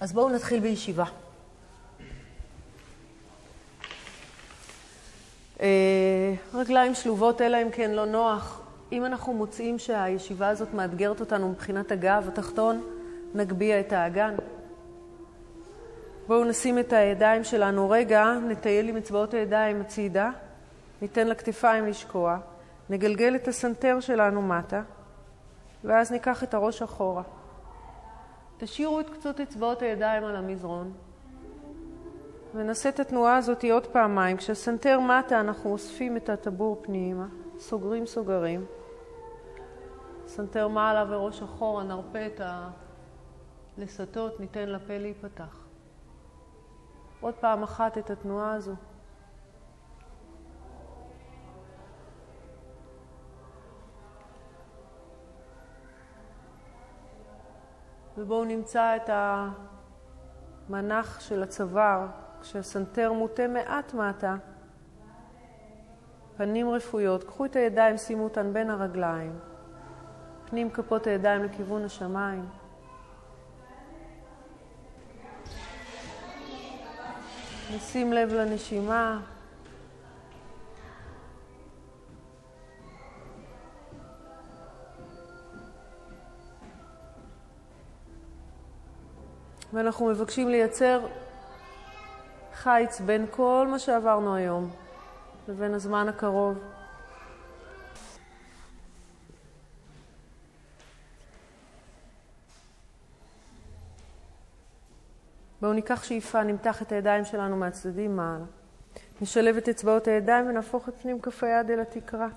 אז בואו נתחיל בישיבה. אה, רגליים שלובות, אלא אם כן לא נוח. אם אנחנו מוצאים שהישיבה הזאת מאתגרת אותנו מבחינת הגב התחתון, נגביה את האגן. בואו נשים את הידיים שלנו רגע, נטייל עם אצבעות הידיים הצידה, ניתן לכתפיים לשקוע, נגלגל את הסנטר שלנו מטה, ואז ניקח את הראש אחורה. תשאירו את קצות אצבעות הידיים על המזרון, ונעשה את התנועה הזאת עוד פעמיים. כשהסנטר מטה אנחנו אוספים את הטבור פנימה, סוגרים סוגרים. סנטר מעלה וראש אחורה, נרפה את הלסתות, ניתן לפה להיפתח. עוד פעם אחת את התנועה הזו. ובואו נמצא את המנח של הצוואר, כשהסנטר מוטה מעט מטה, פנים רפויות, קחו את הידיים, שימו אותן בין הרגליים, פנים כפות הידיים לכיוון השמיים. נשים לב לנשימה. ואנחנו מבקשים לייצר חיץ בין כל מה שעברנו היום לבין הזמן הקרוב. בואו ניקח שאיפה, נמתח את הידיים שלנו מהצדדים מעלה. נשלב את אצבעות הידיים ונהפוך את פנים כף היד אל התקרה.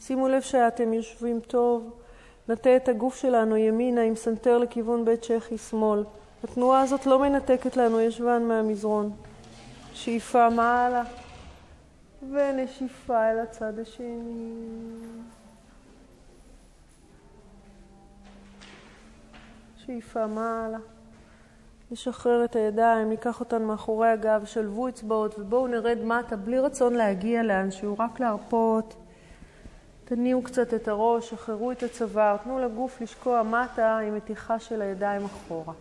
שימו לב שאתם יושבים טוב. נטה את הגוף שלנו ימינה עם סנטר לכיוון בית שחי שמאל. התנועה הזאת לא מנתקת לנו ישבן מהמזרון. שאיפה מעלה ונשיפה אל הצד השני. שאיפה מעלה. נשחרר את הידיים, ניקח אותן מאחורי הגב, שלבו אצבעות ובואו נרד מטה בלי רצון להגיע לאנשהו, רק להרפות. תניעו קצת את הראש, שחררו את הצוואר, תנו לגוף לשקוע מטה עם מתיחה של הידיים אחורה.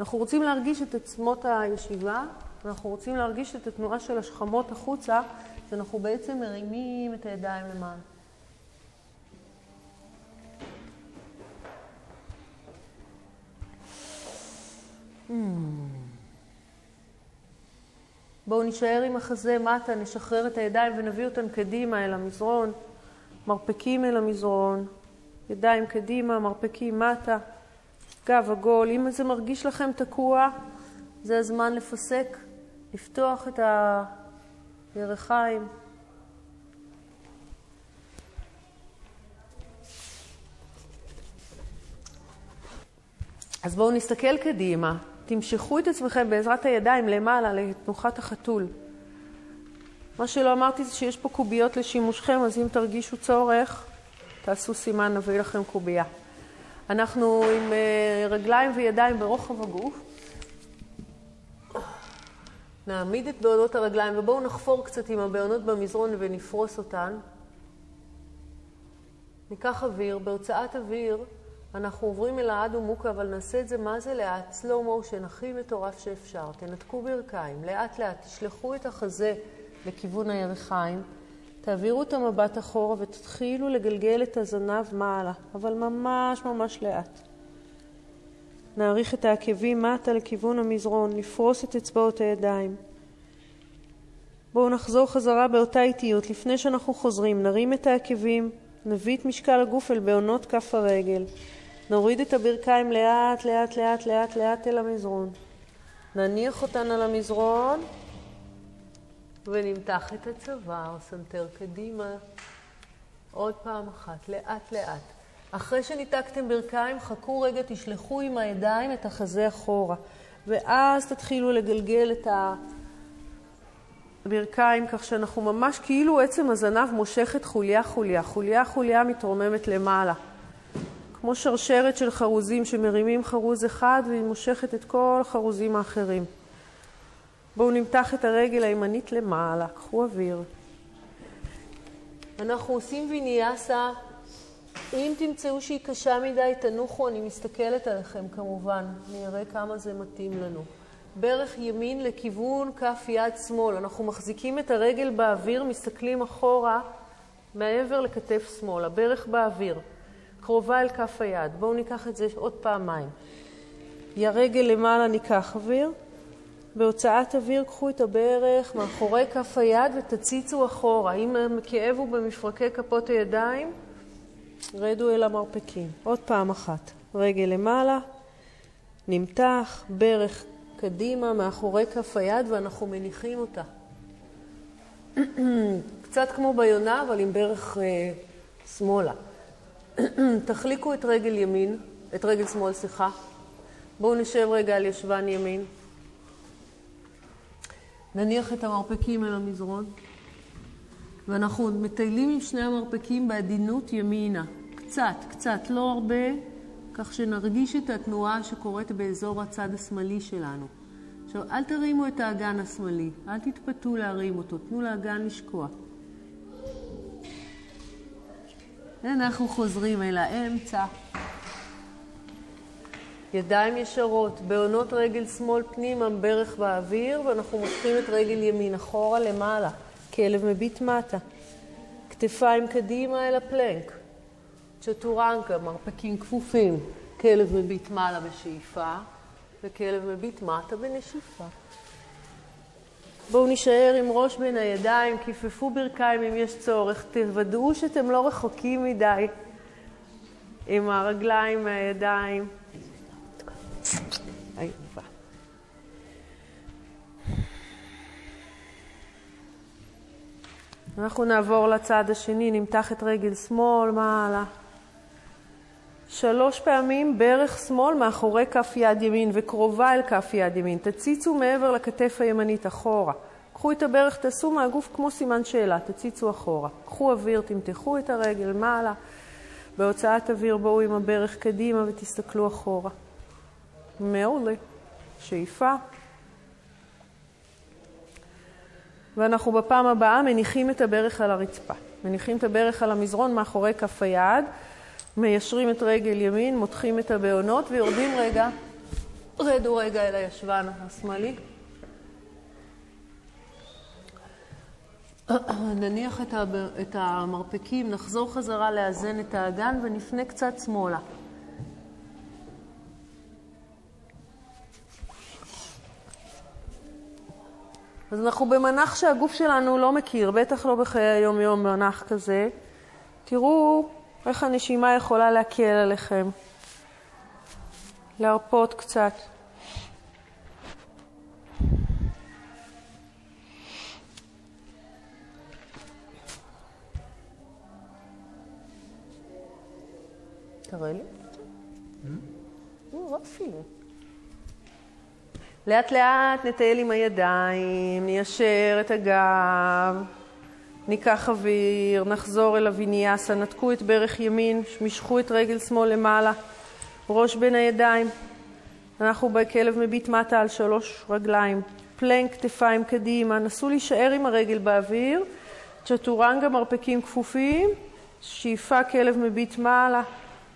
אנחנו רוצים להרגיש את עצמות הישיבה, אנחנו רוצים להרגיש את התנועה של השכמות החוצה, שאנחנו בעצם מרימים את הידיים למעלה. Hmm. בואו נישאר עם החזה מטה, נשחרר את הידיים ונביא אותן קדימה אל המזרון, מרפקים אל המזרון, ידיים קדימה, מרפקים מטה. גב עגול. אם זה מרגיש לכם תקוע, זה הזמן לפסק, לפתוח את הירכיים. אז בואו נסתכל קדימה, תמשכו את עצמכם בעזרת הידיים למעלה לתנוחת החתול. מה שלא אמרתי זה שיש פה קוביות לשימושכם, אז אם תרגישו צורך, תעשו סימן, נביא לכם קובייה. אנחנו עם אה, רגליים וידיים ברוחב הגוף. נעמיד את בעונות הרגליים ובואו נחפור קצת עם הבעונות במזרון ונפרוס אותן. ניקח אוויר, בהוצאת אוויר אנחנו עוברים אל האדו מוקה, אבל נעשה את זה מה זה לאט, slow motion, הכי מטורף שאפשר. תנתקו ברכיים, לאט לאט, תשלחו את החזה לכיוון הירכיים. תעבירו את המבט אחורה ותתחילו לגלגל את הזנב מעלה, אבל ממש ממש לאט. נעריך את העקבים מטה לכיוון המזרון, נפרוס את אצבעות הידיים. בואו נחזור חזרה באותה איטיות. לפני שאנחנו חוזרים, נרים את העקבים, נביא את משקל הגוף אל בעונות כף הרגל. נוריד את הברכיים לאט, לאט, לאט, לאט, לאט אל המזרון. נניח אותן על המזרון, ונמתח את הצוואר, סנטר קדימה. עוד פעם אחת, לאט לאט. אחרי שניתקתם ברכיים, חכו רגע, תשלחו עם הידיים את החזה אחורה. ואז תתחילו לגלגל את הברכיים, כך שאנחנו ממש כאילו עצם הזנב מושכת חוליה חוליה. חוליה חוליה מתרוממת למעלה. כמו שרשרת של חרוזים שמרימים חרוז אחד והיא מושכת את כל החרוזים האחרים. בואו נמתח את הרגל הימנית למעלה, קחו אוויר. אנחנו עושים ויניאסה אם תמצאו שהיא קשה מדי, תנוחו, אני מסתכלת עליכם כמובן, נראה כמה זה מתאים לנו. ברך ימין לכיוון כף יד שמאל. אנחנו מחזיקים את הרגל באוויר, מסתכלים אחורה מעבר לכתף שמאל. הברך באוויר, קרובה אל כף היד. בואו ניקח את זה עוד פעמיים. הרגל למעלה ניקח אוויר. בהוצאת אוויר קחו את הברך מאחורי כף היד ותציצו אחורה. אם הכאב הוא במפרקי כפות הידיים, רדו אל המרפקים. עוד פעם אחת. רגל למעלה, נמתח, ברך קדימה מאחורי כף היד ואנחנו מניחים אותה. קצת כמו ביונה, אבל עם ברך אה, שמאלה. תחליקו את רגל ימין, את רגל שמאל, סליחה. בואו נשב רגע על ישבן ימין. נניח את המרפקים אל המזרון, ואנחנו מטיילים עם שני המרפקים בעדינות ימינה. קצת, קצת, לא הרבה, כך שנרגיש את התנועה שקורית באזור הצד השמאלי שלנו. עכשיו, אל תרימו את האגן השמאלי, אל תתפתו להרים אותו, תנו לאגן לשקוע. אנחנו חוזרים אל האמצע. ידיים ישרות, בעונות רגל שמאל פנימה, ברך באוויר, ואנחנו מושכים את רגל ימין אחורה למעלה, כלב מביט מטה. כתפיים קדימה אל הפלנק. צ'טורנקה, מרפקים כפופים, כלב מביט מעלה בשאיפה, וכלב מביט מטה בנשיפה. בואו נישאר עם ראש בין הידיים, כיפפו ברכיים אם יש צורך, תוודאו שאתם לא רחוקים מדי עם הרגליים מהידיים. אנחנו נעבור לצד השני, נמתח את רגל שמאל, מעלה. שלוש פעמים ברך שמאל מאחורי כף יד ימין וקרובה אל כף יד ימין. תציצו מעבר לכתף הימנית אחורה. קחו את הברך, תעשו מהגוף כמו סימן שאלה, תציצו אחורה. קחו אוויר, תמתחו את הרגל מעלה. בהוצאת אוויר בואו עם הברך קדימה ותסתכלו אחורה. מעולה. שאיפה. ואנחנו בפעם הבאה מניחים את הברך על הרצפה. מניחים את הברך על המזרון מאחורי כף היד. מיישרים את רגל ימין, מותחים את הבעונות ויורדים רגע, רדו רגע אל הישבן השמאלי. נניח את, המרפקים, נחזור חזרה לאזן את האגן ונפנה קצת שמאלה. אז אנחנו במנח שהגוף שלנו לא מכיר, בטח לא בחיי היום-יום, מנח כזה. תראו איך הנשימה יכולה להקל עליכם. להרפות קצת. תראה לי. לא אפילו. לאט לאט נטייל עם הידיים, ניישר את הגב. ניקח אוויר, נחזור אל הוויניאסה, נתקו את ברך ימין, משכו את רגל שמאל למעלה, ראש בין הידיים. אנחנו בכלב מביט מטה על שלוש רגליים, פלנק, כתפיים קדימה, נסו להישאר עם הרגל באוויר, צ'טורנגה, מרפקים כפופים, שאיפה כלב מביט מעלה,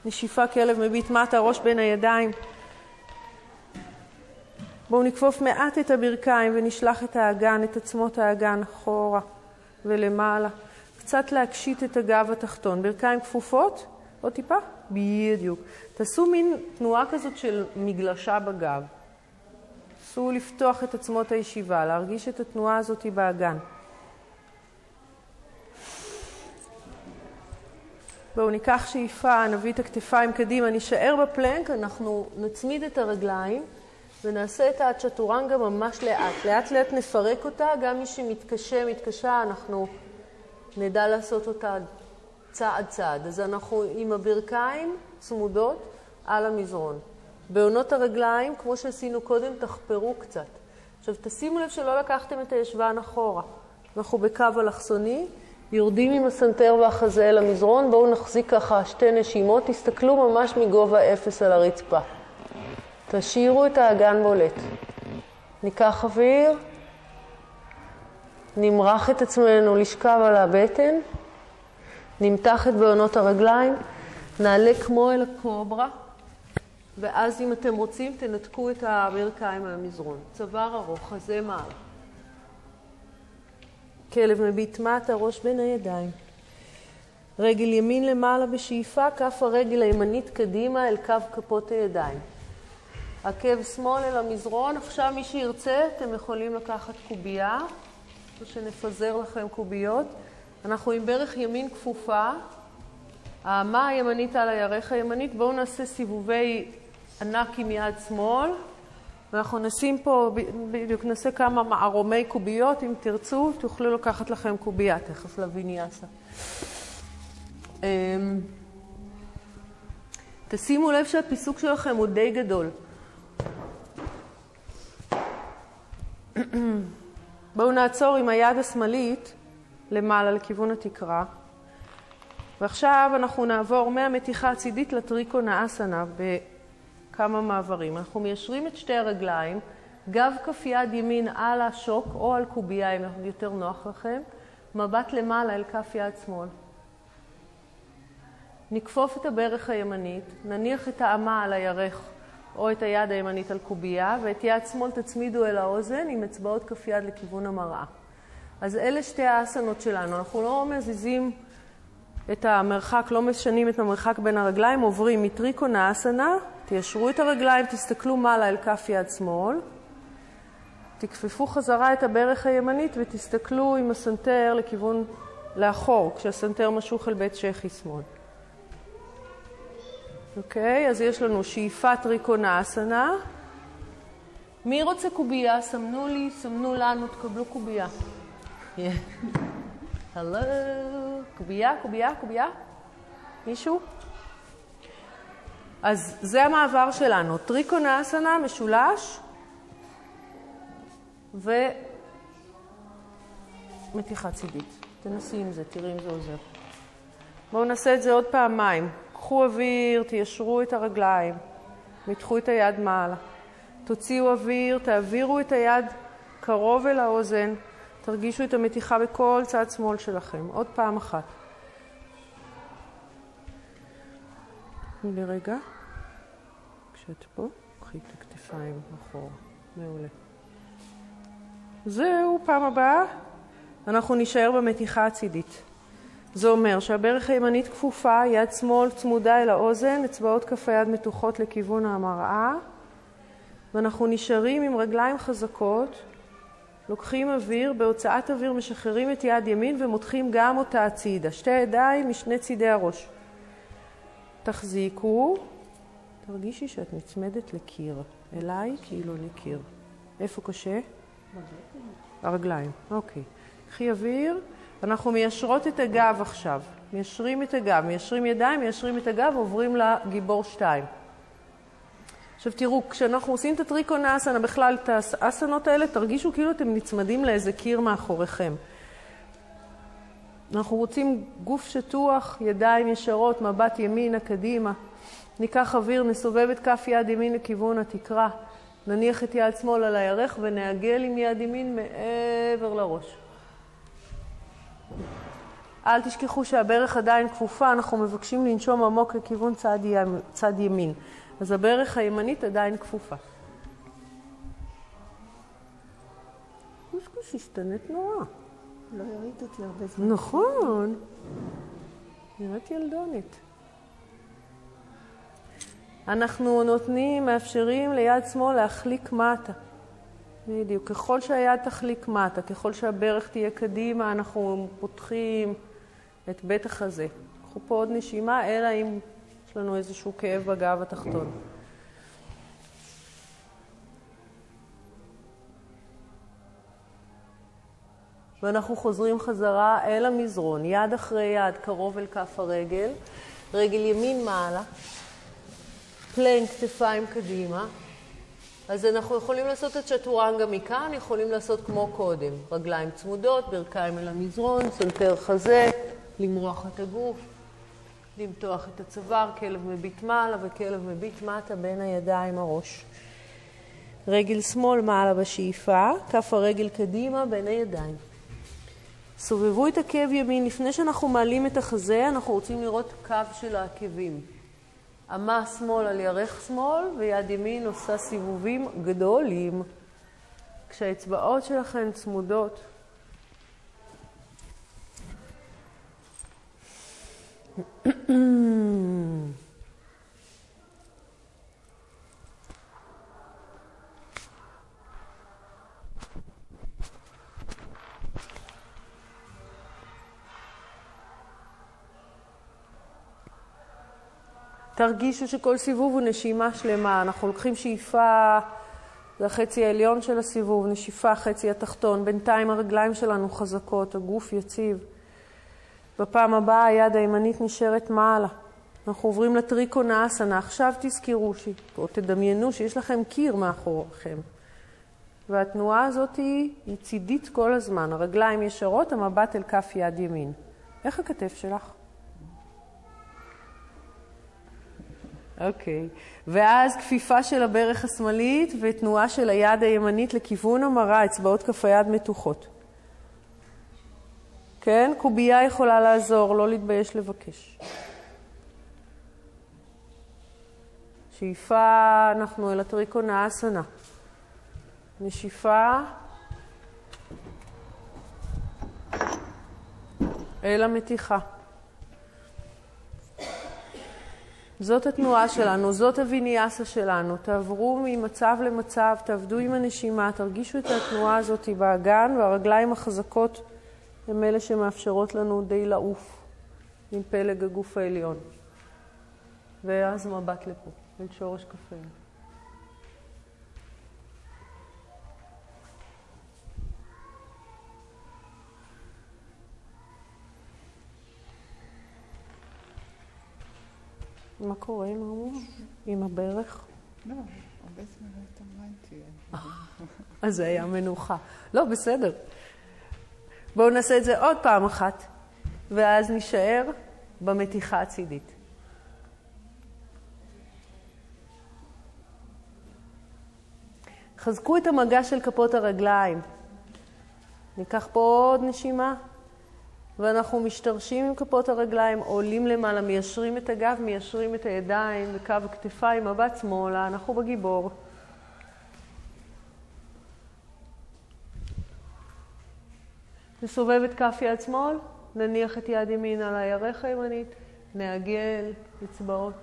נשיפה כלב מביט מטה, ראש בין הידיים. בואו נכפוף מעט את הברכיים ונשלח את האגן, את עצמות האגן אחורה. ולמעלה. קצת להקשיט את הגב התחתון. ברכיים כפופות, עוד טיפה, בדיוק. תעשו מין תנועה כזאת של מגלשה בגב. תעשו לפתוח את עצמות הישיבה, להרגיש את התנועה הזאת באגן. בואו ניקח שאיפה, נביא את הכתפיים קדימה, נישאר בפלנק, אנחנו נצמיד את הרגליים. ונעשה את הצ'טורנגה ממש לאט. לאט לאט נפרק אותה, גם מי שמתקשה, מתקשה, אנחנו נדע לעשות אותה צעד צעד. אז אנחנו עם הברכיים צמודות על המזרון. בעונות הרגליים, כמו שעשינו קודם, תחפרו קצת. עכשיו תשימו לב שלא לקחתם את הישבן אחורה. אנחנו בקו אלכסוני, יורדים עם הסנטר והחזה אל המזרון, בואו נחזיק ככה שתי נשימות, תסתכלו ממש מגובה אפס על הרצפה. תשאירו את האגן בולט. ניקח אוויר, נמרח את עצמנו לשכב על הבטן, נמתח את בעונות הרגליים, נעלה כמו אל הקוברה, ואז אם אתם רוצים תנתקו את הברכיים מהמזרון. צוואר ארוך, חזה מעל. כלב מביט מטה, ראש בין הידיים. רגל ימין למעלה בשאיפה, כף הרגל הימנית קדימה אל קו כפות הידיים. עקב שמאל אל המזרון, עכשיו מי שירצה אתם יכולים לקחת קובייה, או שנפזר לכם קוביות. אנחנו עם ברך ימין כפופה, האמה הימנית על הירך הימנית, בואו נעשה סיבובי ענק עם יד שמאל, ואנחנו נשים פה, בדיוק נעשה כמה מערומי קוביות, אם תרצו, תוכלו לקחת לכם קובייה תכף לוויניאסה. אמ, תשימו לב שהפיסוק שלכם הוא די גדול. בואו נעצור עם היד השמאלית למעלה לכיוון התקרה. ועכשיו אנחנו נעבור מהמתיחה הצידית לטריקו נאסנה בכמה מעברים. אנחנו מיישרים את שתי הרגליים, גב כף יד ימין על השוק או על קובייה אם יותר נוח לכם, מבט למעלה אל כף יד שמאל. נכפוף את הברך הימנית, נניח את האמה על הירך או את היד הימנית על קובייה, ואת יד שמאל תצמידו אל האוזן עם אצבעות כף יד לכיוון המראה. אז אלה שתי האסנות שלנו. אנחנו לא מזיזים את המרחק, לא משנים את המרחק בין הרגליים, עוברים מטריקונה אסנה, תיישרו את הרגליים, תסתכלו מעלה אל כף יד שמאל, תכפפו חזרה את הברך הימנית ותסתכלו עם הסנטר לכיוון לאחור, כשהסנטר משוך אל בית שחי שמאל. אוקיי? אז יש לנו שאיפת ריקונאסנה. מי רוצה קובייה? סמנו לי, סמנו לנו, תקבלו קובייה. הלו, קובייה, קובייה, קובייה? מישהו? אז זה המעבר שלנו, טריקונאסנה, משולש, ומתיחה צידית. תנסי עם זה, תראי אם זה עוזר. בואו נעשה את זה עוד פעמיים. קחו אוויר, תיישרו את הרגליים, מתחו את היד מעלה. תוציאו אוויר, תעבירו את היד קרוב אל האוזן, תרגישו את המתיחה בכל צד שמאל שלכם. עוד פעם אחת. תנו לי רגע. כשאת פה, קחי את הכתפיים אחורה. מעולה. זהו, פעם הבאה אנחנו נישאר במתיחה הצידית. זה אומר שהברך הימנית כפופה, יד שמאל צמודה אל האוזן, אצבעות כף היד מתוחות לכיוון המראה, ואנחנו נשארים עם רגליים חזקות, לוקחים אוויר, בהוצאת אוויר משחררים את יד ימין ומותחים גם אותה הצידה. שתי ידיים משני צידי הראש. תחזיקו, תרגישי שאת נצמדת לקיר. אליי כאילו לקיר. איפה קשה? הרגליים. אוקיי. קחי אוויר. אנחנו מיישרות את הגב עכשיו, מיישרים את הגב, מיישרים ידיים, מיישרים את הגב, עוברים לגיבור שתיים. עכשיו תראו, כשאנחנו עושים את הטריקונאסנה, בכלל את האסנות האלה, תרגישו כאילו אתם נצמדים לאיזה קיר מאחוריכם. אנחנו רוצים גוף שטוח, ידיים ישרות, מבט ימינה, קדימה. ניקח אוויר, נסובב את כף יד ימין לכיוון התקרה, נניח את יד שמאל על הירך ונעגל עם יד ימין מעבר לראש. אל תשכחו שהברך עדיין כפופה, אנחנו מבקשים לנשום עמוק לכיוון צד, צד ימין. אז הברך הימנית עדיין כפופה. קושקוש השתנית נורא. לא ראית אותי הרבה זמן. נכון. נראית ילדונית. אנחנו נותנים, מאפשרים ליד שמאל להחליק מטה. בדיוק. ככל שהיד תחליק מטה, ככל שהברך תהיה קדימה, אנחנו פותחים את בית החזה. קחו פה עוד נשימה, אלא אם יש לנו איזשהו כאב בגב התחתון. ואנחנו חוזרים חזרה אל המזרון, יד אחרי יד, קרוב אל כף הרגל, רגל ימין מעלה, פלנק, כתפיים קדימה, אז אנחנו יכולים לעשות את צ'טורנגה מכאן, יכולים לעשות כמו קודם. רגליים צמודות, ברכיים אל המזרון, סנטר חזה, למרוח את הגוף, למתוח את הצוואר, כלב מביט מעלה וכלב מביט מטה בין הידיים הראש. רגל שמאל מעלה בשאיפה, כף הרגל קדימה בין הידיים. סובבו את עקב ימין. לפני שאנחנו מעלים את החזה, אנחנו רוצים לראות קו של העקבים. אמה שמאל על ירך שמאל, ויד ימין עושה סיבובים גדולים. כשהאצבעות שלכם צמודות. תרגישו שכל סיבוב הוא נשימה שלמה. אנחנו לוקחים שאיפה, זה החצי העליון של הסיבוב, נשיפה, חצי התחתון. בינתיים הרגליים שלנו חזקות, הגוף יציב. בפעם הבאה היד הימנית נשארת מעלה. אנחנו עוברים לטריקו נאסנה. עכשיו תזכרו, ש... או תדמיינו שיש לכם קיר מאחוריכם. והתנועה הזאת היא, היא צידית כל הזמן. הרגליים ישרות, המבט אל כף יד ימין. איך הכתף שלך? אוקיי. Okay. ואז כפיפה של הברך השמאלית ותנועה של היד הימנית לכיוון המראה, אצבעות כף היד מתוחות. כן? קובייה יכולה לעזור, לא להתבייש לבקש. שאיפה, אנחנו אל הטריקו נאסנה. נשיפה אל המתיחה. זאת התנועה שלנו, זאת הוויניאסה שלנו. תעברו ממצב למצב, תעבדו עם הנשימה, תרגישו את התנועה הזאת באגן, והרגליים החזקות הן אלה שמאפשרות לנו די לעוף עם פלג הגוף העליון. ואז מבט לפה, אל שורש כפינו. מה קורה עם ההוא? עם הברך? לא, הרבה זמן לא התאמנתי. אז זה היה מנוחה. לא, בסדר. בואו נעשה את זה עוד פעם אחת, ואז נישאר במתיחה הצידית. חזקו את המגע של כפות הרגליים. ניקח פה עוד נשימה. ואנחנו משתרשים עם כפות הרגליים, עולים למעלה, מיישרים את הגב, מיישרים את הידיים וקו הכתפיים, מבט שמאלה, אנחנו בגיבור. נסובב את כף יד שמאל, נניח את יד ימין על הירך הימנית, נעגל אצבעות.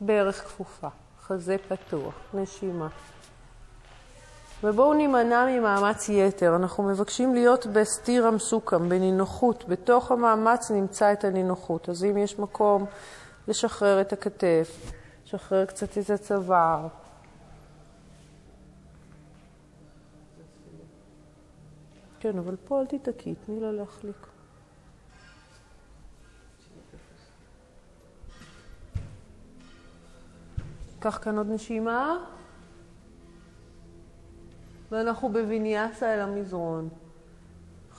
ברך כפופה, חזה פתוח, נשימה. ובואו נימנע ממאמץ יתר. אנחנו מבקשים להיות בסטירם סוכם, בנינוחות. בתוך המאמץ נמצא את הנינוחות. אז אם יש מקום לשחרר את הכתף, לשחרר קצת את הצוואר. כן, אבל פה אל תתעקי, תני לה להחליק. קח כאן עוד נשימה. ואנחנו בוויניאסה אל המזרון.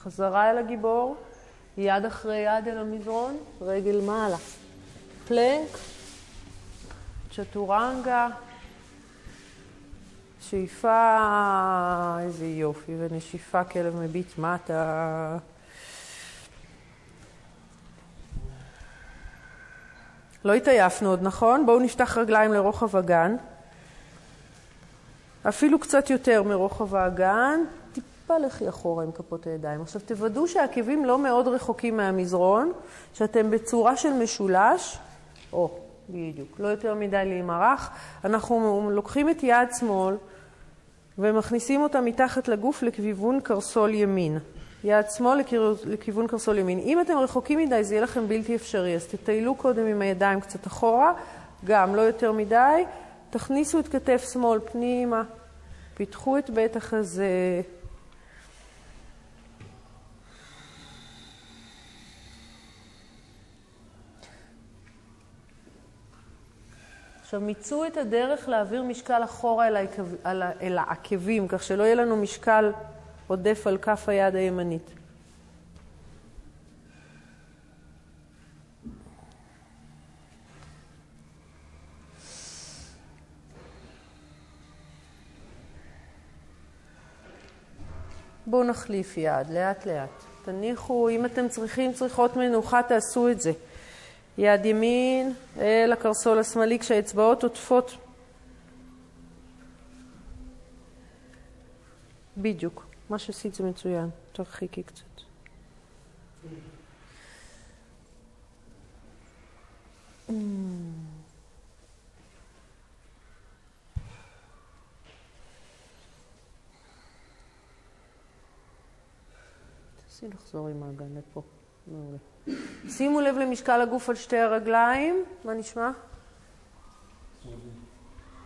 חזרה אל הגיבור, יד אחרי יד אל המזרון, רגל מעלה. פלנק, צ'טורנגה, שאיפה, איזה יופי, ונשיפה כלב מביט מטה. לא התעייפנו עוד, נכון? בואו נפתח רגליים לרוחב הגן. אפילו קצת יותר מרוחב האגן, טיפה לכי אחורה עם כפות הידיים. עכשיו תוודאו שהעקבים לא מאוד רחוקים מהמזרון, שאתם בצורה של משולש, או, בדיוק, לא יותר מדי להימרח. אנחנו לוקחים את יד שמאל ומכניסים אותה מתחת לגוף לכיוון קרסול ימין. יד שמאל לכיוון קרסול ימין. אם אתם רחוקים מדי זה יהיה לכם בלתי אפשרי, אז תטיילו קודם עם הידיים קצת אחורה, גם לא יותר מדי. תכניסו את כתף שמאל פנימה, פיתחו את בית החזה. עכשיו, מיצו את הדרך להעביר משקל אחורה אל, העקב, אל העקבים, כך שלא יהיה לנו משקל עודף על כף היד הימנית. בואו נחליף יד, לאט לאט. תניחו, אם אתם צריכים, צריכות מנוחה, תעשו את זה. יד ימין אל הקרסול השמאלי כשהאצבעות עוטפות. בדיוק, מה שעשית זה מצוין, תרחיקי קצת. Mm. תנסי לחזור עם האגן לפה, מעולה. שימו לב למשקל הגוף על שתי הרגליים, מה נשמע?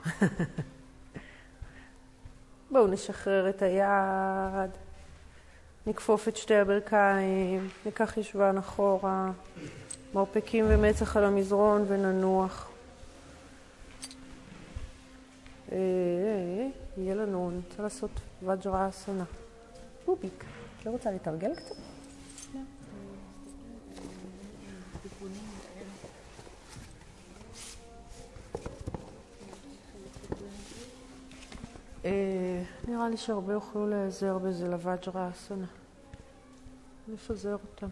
בואו נשחרר את היד, נכפוף את שתי הברכיים, ניקח ישבן אחורה, מרפקים ומצח על המזרון וננוח. אה, אה, יהיה לנו, אני רוצה לעשות וג'רה אסנה. בוביק, לא רוצה לתרגל קצת? אה, נראה לי שהרבה יוכלו להיעזר בזה לווג'רה אסנה. נפזר אותם.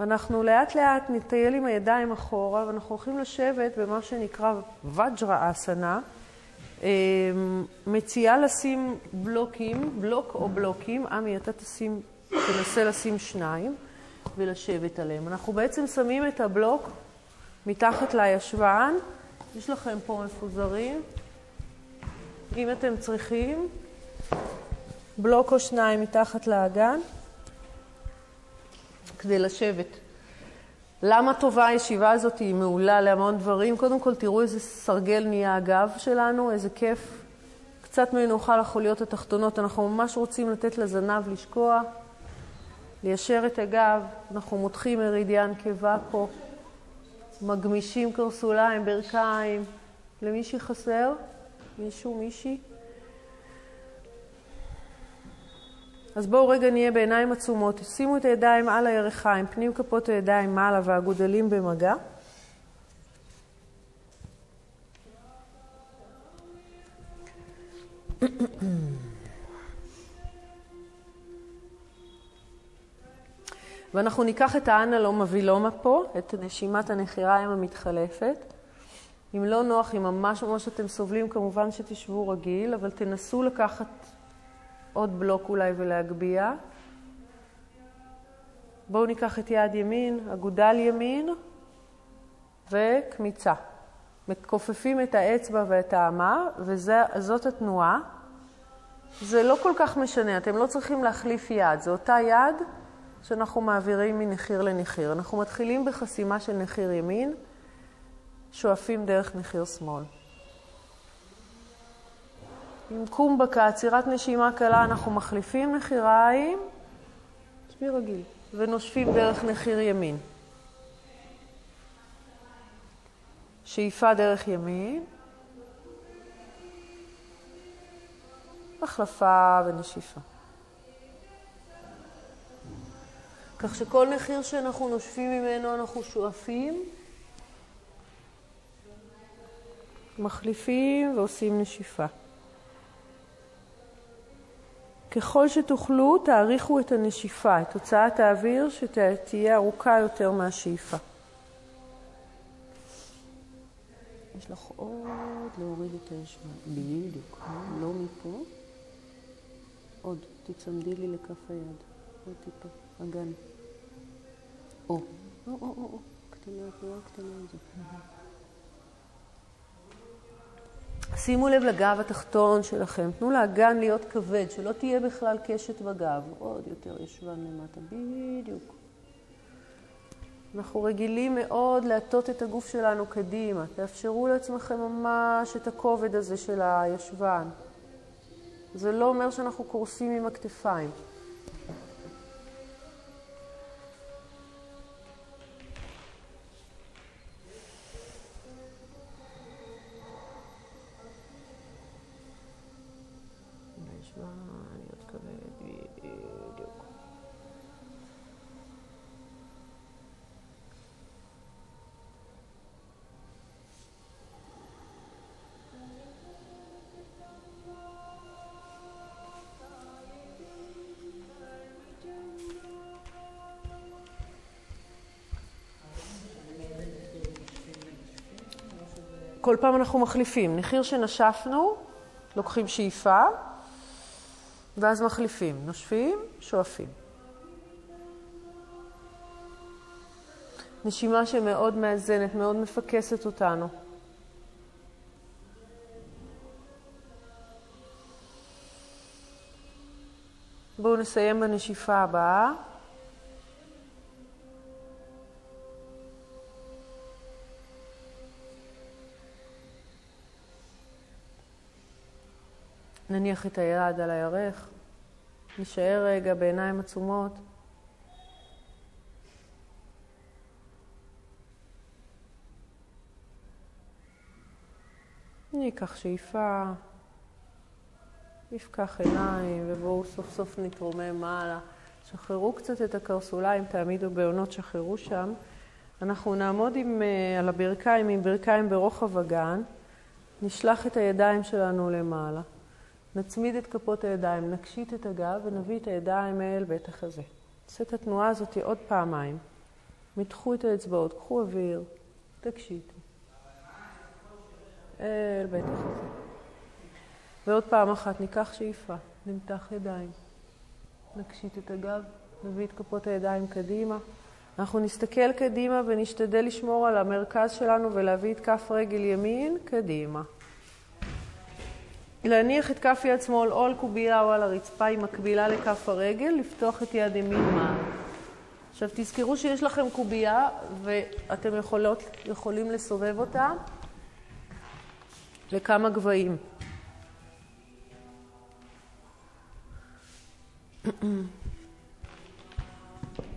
אנחנו לאט לאט נטייל עם הידיים אחורה ואנחנו הולכים לשבת במה שנקרא וג'רה אסנה. אה, מציעה לשים בלוקים, בלוק או בלוקים, עמי אתה תשים, תנסה לשים שניים ולשבת עליהם. אנחנו בעצם שמים את הבלוק מתחת לישבן, יש לכם פה מפוזרים, אם אתם צריכים, בלוק או שניים מתחת לאגן כדי לשבת. למה טובה הישיבה הזאת? היא מעולה להמון דברים. קודם כל, תראו איזה סרגל נהיה הגב שלנו, איזה כיף. קצת מנוחה לחוליות התחתונות. אנחנו ממש רוצים לתת לזנב לשקוע, ליישר את הגב. אנחנו מותחים מרידיאן קיבה פה, מגמישים קרסוליים, ברכיים. למי שחסר? מישהו, מישהי? אז בואו רגע נהיה בעיניים עצומות. שימו את הידיים על הירכיים, פנים כפות הידיים מעלה והגודלים במגע. ואנחנו ניקח את האנלום הווילומה פה, את נשימת הנחיריים המתחלפת. אם לא נוח, אם ממש ממש אתם סובלים, כמובן שתשבו רגיל, אבל תנסו לקחת עוד בלוק אולי ולהגביה. בואו ניקח את יד ימין, אגודל ימין וקמיצה. מכופפים את האצבע ואת האמה, וזאת התנועה. זה לא כל כך משנה, אתם לא צריכים להחליף יד, זו אותה יד שאנחנו מעבירים מנחיר לנחיר. אנחנו מתחילים בחסימה של נחיר ימין, שואפים דרך נחיר שמאל. עם קומבקה, עצירת נשימה קלה, אנחנו מחליפים נחיריים, תשבי רגיל, ונושפים דרך נחיר ימין. שאיפה דרך ימין, החלפה ונשיפה. כך שכל נחיר שאנחנו נושפים ממנו אנחנו שואפים מחליפים ועושים נשיפה. ככל שתוכלו, תאריכו את הנשיפה, את הוצאת האוויר, שתהיה ארוכה יותר מהשאיפה. יש לך עוד להוריד את הישבן. בדיוק. לא מפה. עוד. תצמדי לי לכף היד. עוד טיפה. אגן. או. או, או, או. קטנה, קטנה על שימו לב לגב התחתון שלכם, תנו לאגן להיות כבד, שלא תהיה בכלל קשת בגב. עוד יותר ישבן למטה, בדיוק. אנחנו רגילים מאוד להטות את הגוף שלנו קדימה. תאפשרו לעצמכם ממש את הכובד הזה של הישבן. זה לא אומר שאנחנו קורסים עם הכתפיים. כל פעם אנחנו מחליפים. נחיר שנשפנו, לוקחים שאיפה, ואז מחליפים. נושפים, שואפים. נשימה שמאוד מאזנת, מאוד מפקסת אותנו. בואו נסיים בנשיפה הבאה. נניח את היד על הירך, נשאר רגע בעיניים עצומות. ניקח שאיפה, נפקח עיניים ובואו סוף סוף נתרומם מעלה. שחררו קצת את הקרסוליים, תעמידו בעונות, שחררו שם. אנחנו נעמוד עם, uh, על הברכיים עם ברכיים ברוחב הגן, נשלח את הידיים שלנו למעלה. נצמיד את כפות הידיים, נקשית את הגב ונביא את הידיים אל בית החזה. נעשה את התנועה הזאת עוד פעמיים. מתחו את האצבעות, קחו אוויר, תקשיתו. אל בית החזה. ועוד פעם אחת ניקח שאיפה, נמתח ידיים, נקשית את הגב, נביא את כפות הידיים קדימה. אנחנו נסתכל קדימה ונשתדל לשמור על המרכז שלנו ולהביא את כף רגל ימין קדימה. להניח את כף יד שמאל או על קובייה או על הרצפה היא מקבילה לכף הרגל, לפתוח את יד ימין מעל. עכשיו תזכרו שיש לכם קובייה ואתם יכולות, יכולים לסובב אותה לכמה גבהים.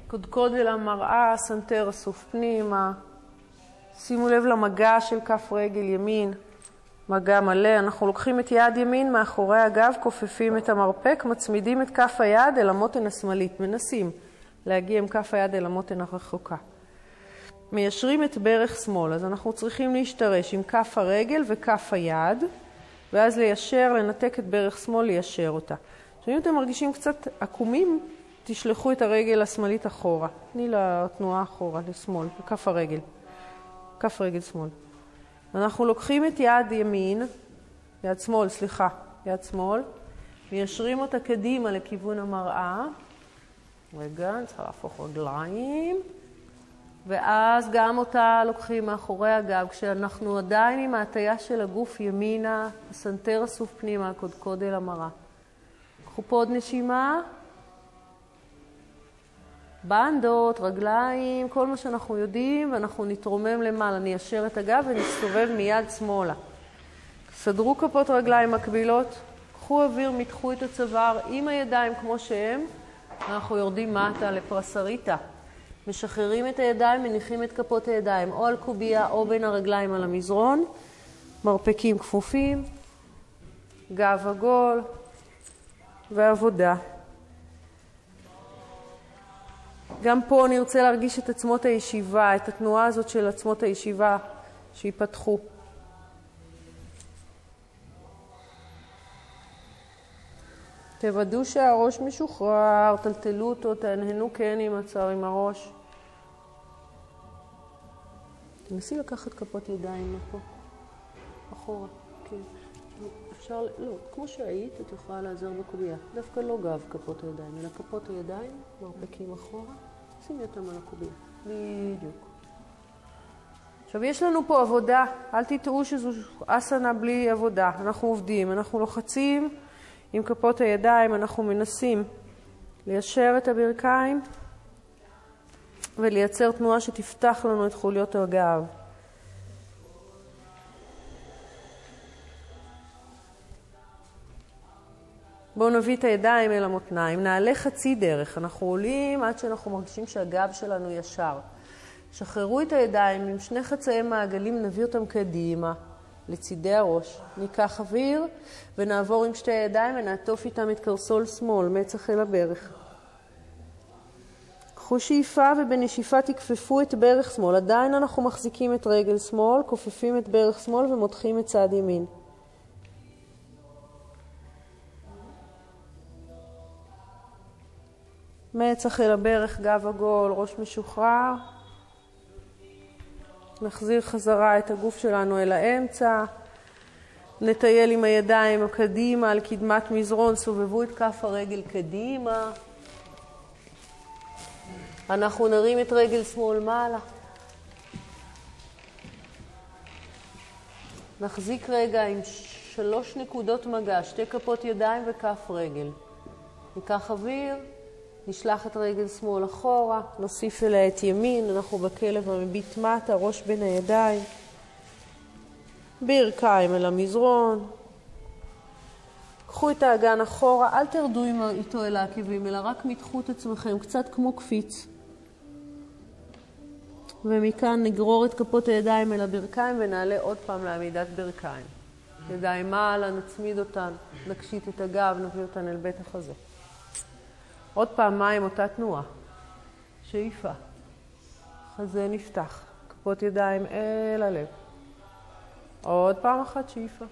קודקוד אל המראה, סנטר אסוף פנימה. שימו לב למגע של כף רגל ימין. מגע מלא. אנחנו לוקחים את יד ימין מאחורי הגב, כופפים את המרפק, מצמידים את כף היד אל המותן השמאלית. מנסים להגיע עם כף היד אל המותן הרחוקה. מיישרים את ברך שמאל, אז אנחנו צריכים להשתרש עם כף הרגל וכף היד, ואז ליישר, לנתק את ברך שמאל, ליישר אותה. עכשיו אם אתם מרגישים קצת עקומים, תשלחו את הרגל השמאלית אחורה. תני לה תנועה אחורה, לשמאל, בכף הרגל. כף רגל שמאל. אנחנו לוקחים את יד ימין, יד שמאל, סליחה, יד שמאל, מיישרים אותה קדימה לכיוון המראה. רגע, אני צריכה להפוך רגליים. ואז גם אותה לוקחים מאחורי הגב, כשאנחנו עדיין עם ההטייה של הגוף ימינה, הסנטר אסוף פנימה, הקודקוד אל המראה. קחו פה עוד נשימה. בנדות, רגליים, כל מה שאנחנו יודעים, ואנחנו נתרומם למעלה, ניישר את הגב ונסתובב מיד שמאלה. סדרו כפות רגליים מקבילות, קחו אוויר, מתחו את הצוואר עם הידיים כמו שהם, אנחנו יורדים מטה לפרסריטה. משחררים את הידיים, מניחים את כפות הידיים או על קובייה או בין הרגליים על המזרון, מרפקים כפופים, גב עגול ועבודה. גם פה אני רוצה להרגיש את עצמות הישיבה, את התנועה הזאת של עצמות הישיבה שיפתחו. תוודאו שהראש משוחרר, טלטלו אותו, תהנהנו כן עם הצער עם הראש. תנסי לקחת כפות ידיים לפה, אחורה, כן. אפשר, לא, כמו שהיית, את יכולה לעזר בקובייה. דווקא לא גב כפות הידיים, אלא כפות הידיים, מרפקים אחורה. שימי אותם על הקובייה. בדיוק. עכשיו, יש לנו פה עבודה. אל תטעו שזו אסנה בלי עבודה. אנחנו עובדים, אנחנו לוחצים עם כפות הידיים, אנחנו מנסים ליישר את הברכיים ולייצר תנועה שתפתח לנו את חוליות הגב. בואו נביא את הידיים אל המותניים, נעלה חצי דרך. אנחנו עולים עד שאנחנו מרגישים שהגב שלנו ישר. שחררו את הידיים עם שני חצאי מעגלים, נביא אותם קדימה, לצידי הראש. ניקח אוויר ונעבור עם שתי הידיים ונעטוף איתם את קרסול שמאל, מצח אל הברך. קחו שאיפה ובנשיפה תכפפו את ברך שמאל. עדיין אנחנו מחזיקים את רגל שמאל, כופפים את ברך שמאל ומותחים את צד ימין. מצח אל הברך, גב עגול, ראש משוחרר. נחזיר חזרה את הגוף שלנו אל האמצע. נטייל עם הידיים קדימה על קדמת מזרון, סובבו את כף הרגל קדימה. אנחנו נרים את רגל שמאל מעלה. נחזיק רגע עם שלוש נקודות מגע, שתי כפות ידיים וכף רגל. ניקח אוויר, נשלח את רגל שמאל אחורה, נוסיף אליה את ימין, אנחנו בכלב המביט מטה, ראש בין הידיים. ברכיים אל המזרון. קחו את האגן אחורה, אל תרדו איתו אל העקבים, אלא רק מתחו את עצמכם, קצת כמו קפיץ. ומכאן נגרור את כפות הידיים אל הברכיים ונעלה עוד פעם לעמידת ברכיים. ידיים מעלה, נצמיד אותן, נקשיט את הגב, נביא אותן אל בית החזה. עוד פעמיים אותה תנועה. שאיפה. חזה נפתח. כפות ידיים אל הלב. עוד פעם אחת שאיפה.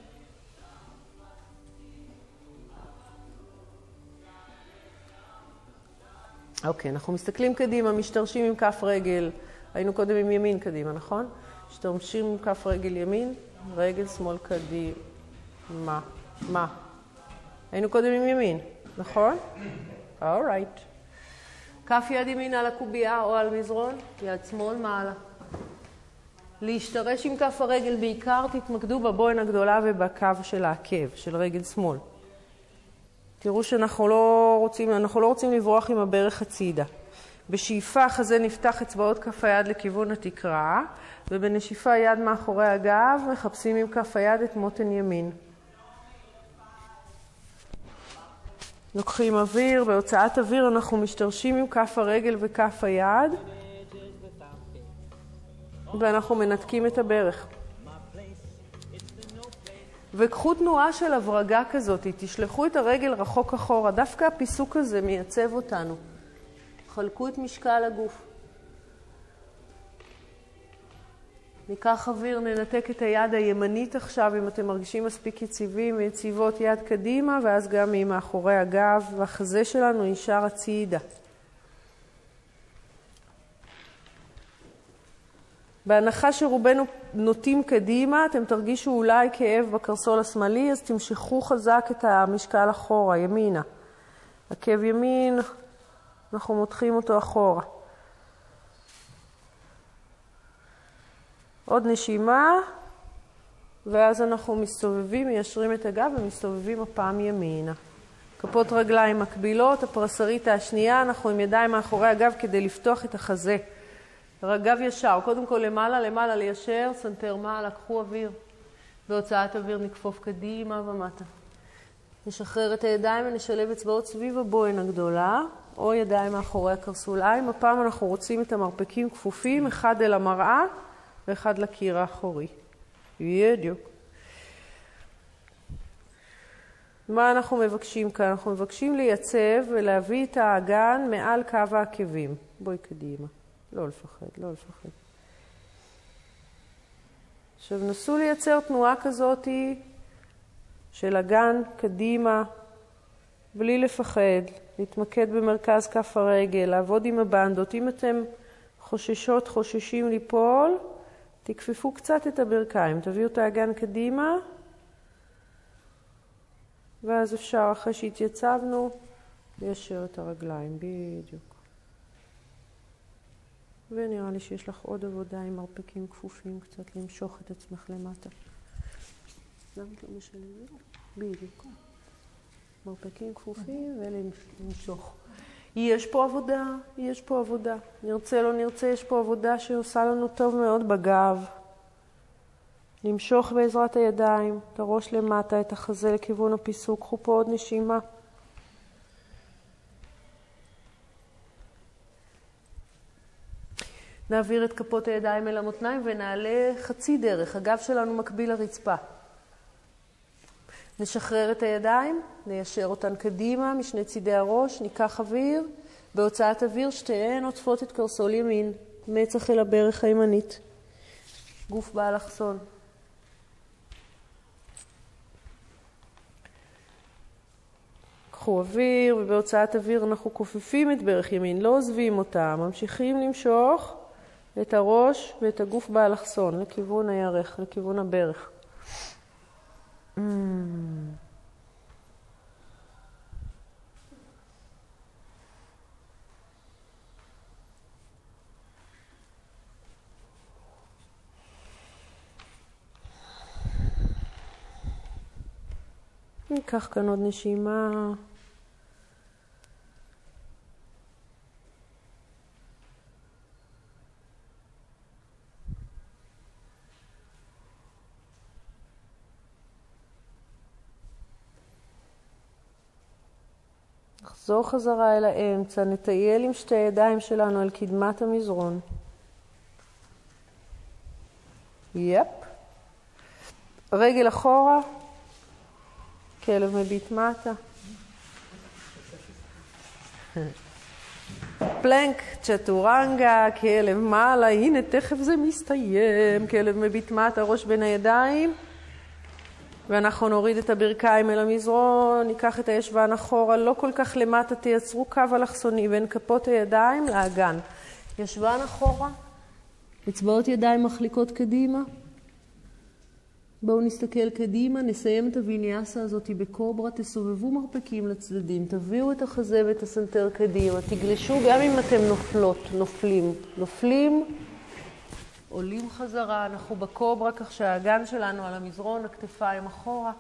אוקיי, אנחנו מסתכלים קדימה, משתרשים עם כף רגל. היינו קודם עם ימין קדימה, נכון? משתרשים עם כף רגל ימין, רגל שמאל קדימה. מה? היינו קודם עם ימין, נכון? אורייט. כף יד ימין על הקובייה או על מזרון, יד שמאל מעלה. להשתרש עם כף הרגל בעיקר, תתמקדו בבוין הגדולה ובקו של העקב, של רגל שמאל. תראו שאנחנו לא רוצים, אנחנו לא רוצים לברוח עם הברך הצידה. בשאיפה חזה נפתח אצבעות כף היד לכיוון התקרה, ובנשיפה יד מאחורי הגב, מחפשים עם כף היד את מותן ימין. לוקחים אוויר, בהוצאת אוויר אנחנו משתרשים עם כף הרגל וכף היד. ואנחנו מנתקים את הברך. וקחו תנועה של הברגה כזאת, תשלחו את הרגל רחוק אחורה, דווקא הפיסוק הזה מייצב אותנו. חלקו את משקל הגוף. ניקח אוויר, ננתק את היד הימנית עכשיו, אם אתם מרגישים מספיק יציבים, יציבות יד קדימה, ואז גם מאחורי הגב, והחזה שלנו נשאר הצידה. בהנחה שרובנו נוטים קדימה, אתם תרגישו אולי כאב בקרסול השמאלי, אז תמשכו חזק את המשקל אחורה, ימינה. עקב ימין, אנחנו מותחים אותו אחורה. עוד נשימה, ואז אנחנו מסתובבים, מיישרים את הגב ומסתובבים הפעם ימינה. כפות רגליים מקבילות, הפרסרית השנייה, אנחנו עם ידיים מאחורי הגב כדי לפתוח את החזה. גב ישר, קודם כל למעלה, למעלה, ליישר, סנטר מעלה, קחו אוויר. בהוצאת אוויר נכפוף קדימה ומטה. נשחרר את הידיים ונשלב אצבעות סביב הבוהן הגדולה, או ידיים מאחורי הקרסוליים. הפעם אנחנו רוצים את המרפקים כפופים, אחד אל המראה ואחד לקיר האחורי. בדיוק. מה אנחנו מבקשים כאן? אנחנו מבקשים לייצב ולהביא את האגן מעל קו העקבים. בואי קדימה. לא לפחד, לא לפחד. עכשיו נסו לייצר תנועה כזאת של אגן קדימה, בלי לפחד, להתמקד במרכז כף הרגל, לעבוד עם הבנדות. אם אתם חוששות, חוששים ליפול, תכפפו קצת את הברכיים, תביאו את האגן קדימה, ואז אפשר, אחרי שהתייצבנו, ליישר את הרגליים, בדיוק. ונראה לי שיש לך עוד עבודה עם מרפקים כפופים, קצת למשוך את עצמך למטה. למה את לא משלמת? בדיוק. מרפקים כפופים ולמשוך. יש פה עבודה, יש פה עבודה. נרצה, לא נרצה, יש פה עבודה שעושה לנו טוב מאוד בגב. למשוך בעזרת הידיים, את הראש למטה, את החזה לכיוון הפיסוק. קחו פה עוד נשימה. נעביר את כפות הידיים אל המותניים ונעלה חצי דרך. הגב שלנו מקביל לרצפה. נשחרר את הידיים, ניישר אותן קדימה משני צידי הראש, ניקח אוויר. בהוצאת אוויר שתיהן עוטפות את קרסול ימין, מצח אל הברך הימנית. גוף באלכסון. קחו אוויר, ובהוצאת אוויר אנחנו כופפים את ברך ימין, לא עוזבים אותה, ממשיכים למשוך. את הראש ואת הגוף באלכסון, לכיוון הירך, לכיוון הברך. Mm. ניקח כאן עוד נשימה. נחזור חזרה אל האמצע, נטייל עם שתי הידיים שלנו על קדמת המזרון. יפ. רגל אחורה, כלב מביט מטה. פלנק, צ'טורנגה, כלב מעלה, הנה תכף זה מסתיים, כלב מביט מטה, ראש בין הידיים. ואנחנו נוריד את הברכיים אל המזרון, ניקח את הישבן אחורה, לא כל כך למטה, תייצרו קו אלכסוני בין כפות הידיים לאגן. ישבן אחורה, אצבעות ידיים מחליקות קדימה. בואו נסתכל קדימה, נסיים את הוויניאסה הזאת בקוברה, תסובבו מרפקים לצדדים, תביאו את החזה ואת הסנטר קדימה, תגלשו גם אם אתם נופלות, נופלים. נופלים, עולים חזרה, אנחנו בקוברה, כך שהאגן שלנו על המזרון, הכתפיים אחורה.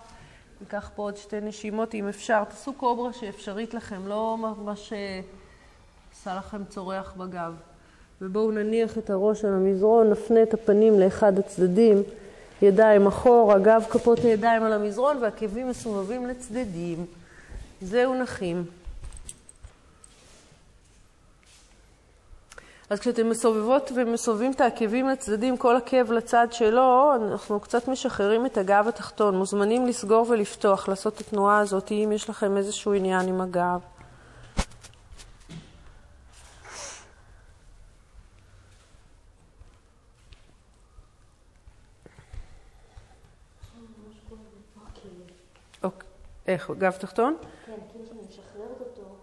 ניקח פה עוד שתי נשימות, אם אפשר. תעשו קוברה שאפשרית לכם, לא ממש עושה לכם צורח בגב. ובואו נניח את הראש על המזרון, נפנה את הפנים לאחד הצדדים. ידיים אחורה, גב כפות הידיים על המזרון והעקבים מסובבים לצדדים. זהו נחים. אז כשאתם מסובבות ומסובבים את העקבים לצדדים, כל עקב לצד שלו, אנחנו קצת משחררים את הגב התחתון. מוזמנים לסגור ולפתוח, לעשות את התנועה הזאת, אם יש לכם איזשהו עניין עם הגב. איך, גב תחתון? כן, כאילו שאני משחררת אותו.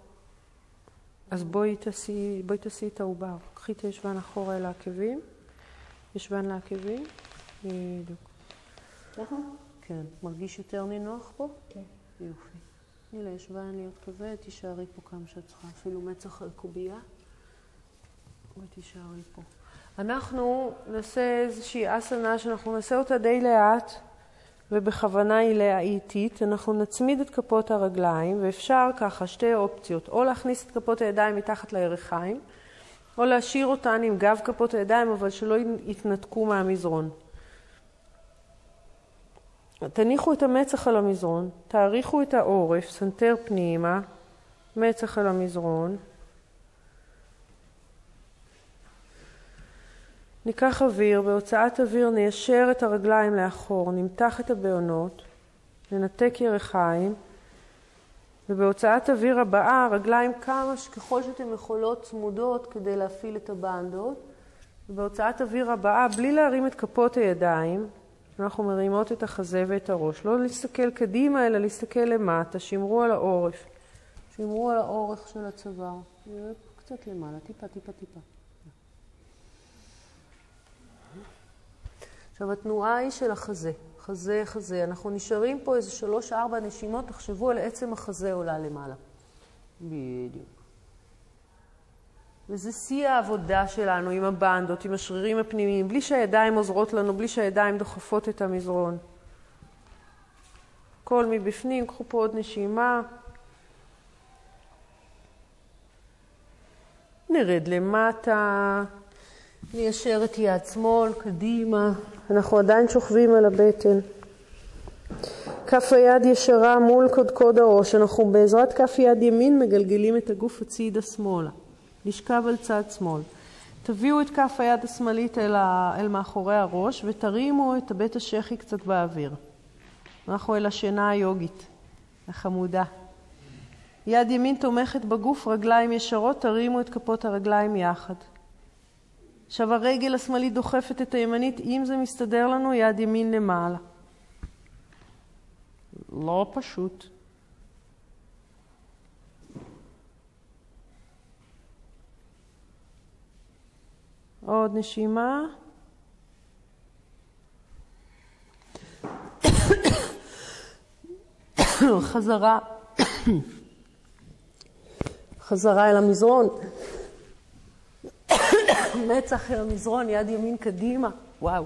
אז בואי תעשי, בואי תעשי את העובר. קחי את הישבן אחורה אל העקבים. ישבן לעקבים. בדיוק. ככה? כן. מרגיש יותר נינוח פה? כן. יופי. תני לישבן להיות כבד, תישארי פה כמה שאת צריכה. אפילו מצח על קובייה. ותישארי פה. אנחנו נעשה איזושהי אסנה שאנחנו נעשה אותה די לאט. ובכוונה היא לאיטית, אנחנו נצמיד את כפות הרגליים, ואפשר ככה שתי אופציות, או להכניס את כפות הידיים מתחת לירכיים, או להשאיר אותן עם גב כפות הידיים, אבל שלא יתנתקו מהמזרון. תניחו את המצח על המזרון, תאריכו את העורף, סנטר פנימה, מצח על המזרון. ניקח אוויר, בהוצאת אוויר ניישר את הרגליים לאחור, נמתח את הבהונות, ננתק ירכיים, ובהוצאת אוויר הבאה, רגליים כמה שככל שאתן יכולות צמודות כדי להפעיל את הבנדות, ובהוצאת אוויר הבאה, בלי להרים את כפות הידיים, אנחנו מרימות את החזה ואת הראש. לא להסתכל קדימה, אלא להסתכל למטה, שמרו על העורף. שמרו על האורך של הצוואר. קצת למעלה, טיפה, טיפה, טיפה. עכשיו, התנועה היא של החזה, חזה, חזה. אנחנו נשארים פה איזה שלוש-ארבע נשימות, תחשבו על עצם החזה עולה למעלה. בדיוק. וזה שיא העבודה שלנו עם הבנדות, עם השרירים הפנימיים, בלי שהידיים עוזרות לנו, בלי שהידיים דוחפות את המזרון. הכל מבפנים, קחו פה עוד נשימה. נרד למטה. ניישר את יד שמאל, קדימה. אנחנו עדיין שוכבים על הבטן. כף היד ישרה מול קודקוד הראש. אנחנו בעזרת כף יד ימין מגלגלים את הגוף הצידה שמאלה. נשכב על צד שמאל. תביאו את כף היד השמאלית אל, ה... אל מאחורי הראש ותרימו את הבית השחי קצת באוויר. אנחנו אל השינה היוגית, החמודה. יד ימין תומכת בגוף, רגליים ישרות, תרימו את כפות הרגליים יחד. עכשיו הרגל השמאלית דוחפת את הימנית, אם זה מסתדר לנו, יד ימין למעלה. לא פשוט. עוד נשימה. חזרה, חזרה אל המזרון. מצח המזרון, יד ימין קדימה. וואו.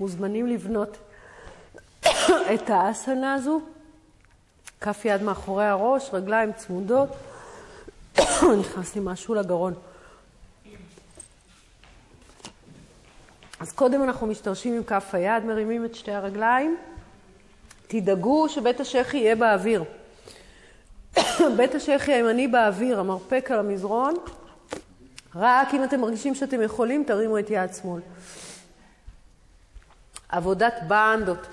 מוזמנים לבנות את האסנה הזו, כף יד מאחורי הראש, רגליים צמודות. נכנס לי משהו לגרון. קודם אנחנו משתרשים עם כף היד, מרימים את שתי הרגליים. תדאגו שבית השחי יהיה באוויר. בית השחי הימני באוויר, המרפק על המזרון. רק אם אתם מרגישים שאתם יכולים, תרימו את יד שמאל. עבודת בנדות.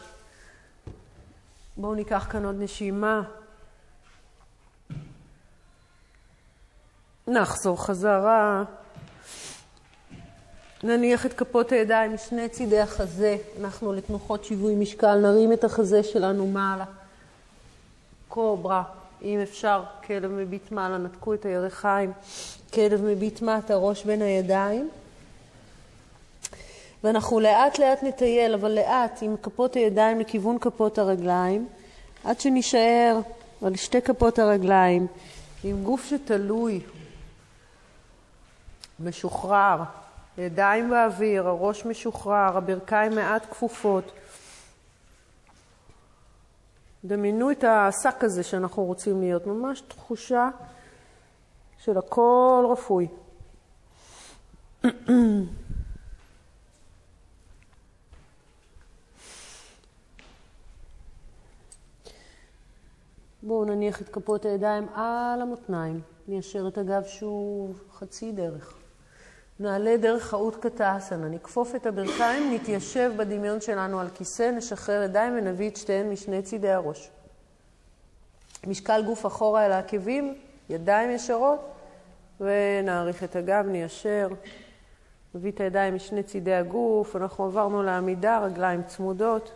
בואו ניקח כאן עוד נשימה. נחזור חזרה. נניח את כפות הידיים משני צידי החזה. אנחנו לתנוחות שיווי משקל, נרים את החזה שלנו מעלה. קוברה, אם אפשר, כלב מביט מעלה, נתקו את הירכיים. כלב מביט מטה, ראש בין הידיים. ואנחנו לאט לאט נטייל, אבל לאט, עם כפות הידיים לכיוון כפות הרגליים, עד שנישאר על שתי כפות הרגליים, עם גוף שתלוי, משוחרר, ידיים באוויר, הראש משוחרר, הברכיים מעט כפופות. דמיינו את השק הזה שאנחנו רוצים להיות, ממש תחושה של הכל רפוי. בואו נניח את כפות הידיים על המותניים, ניישר את הגב שוב חצי דרך. נעלה דרך האות קטאסנה, נכפוף את הברכיים, נתיישב בדמיון שלנו על כיסא, נשחרר ידיים ונביא את שתיהן משני צידי הראש. משקל גוף אחורה אל העקבים, ידיים ישרות, ונעריך את הגב, ניישר. נביא את הידיים משני צידי הגוף, אנחנו עברנו לעמידה, רגליים צמודות.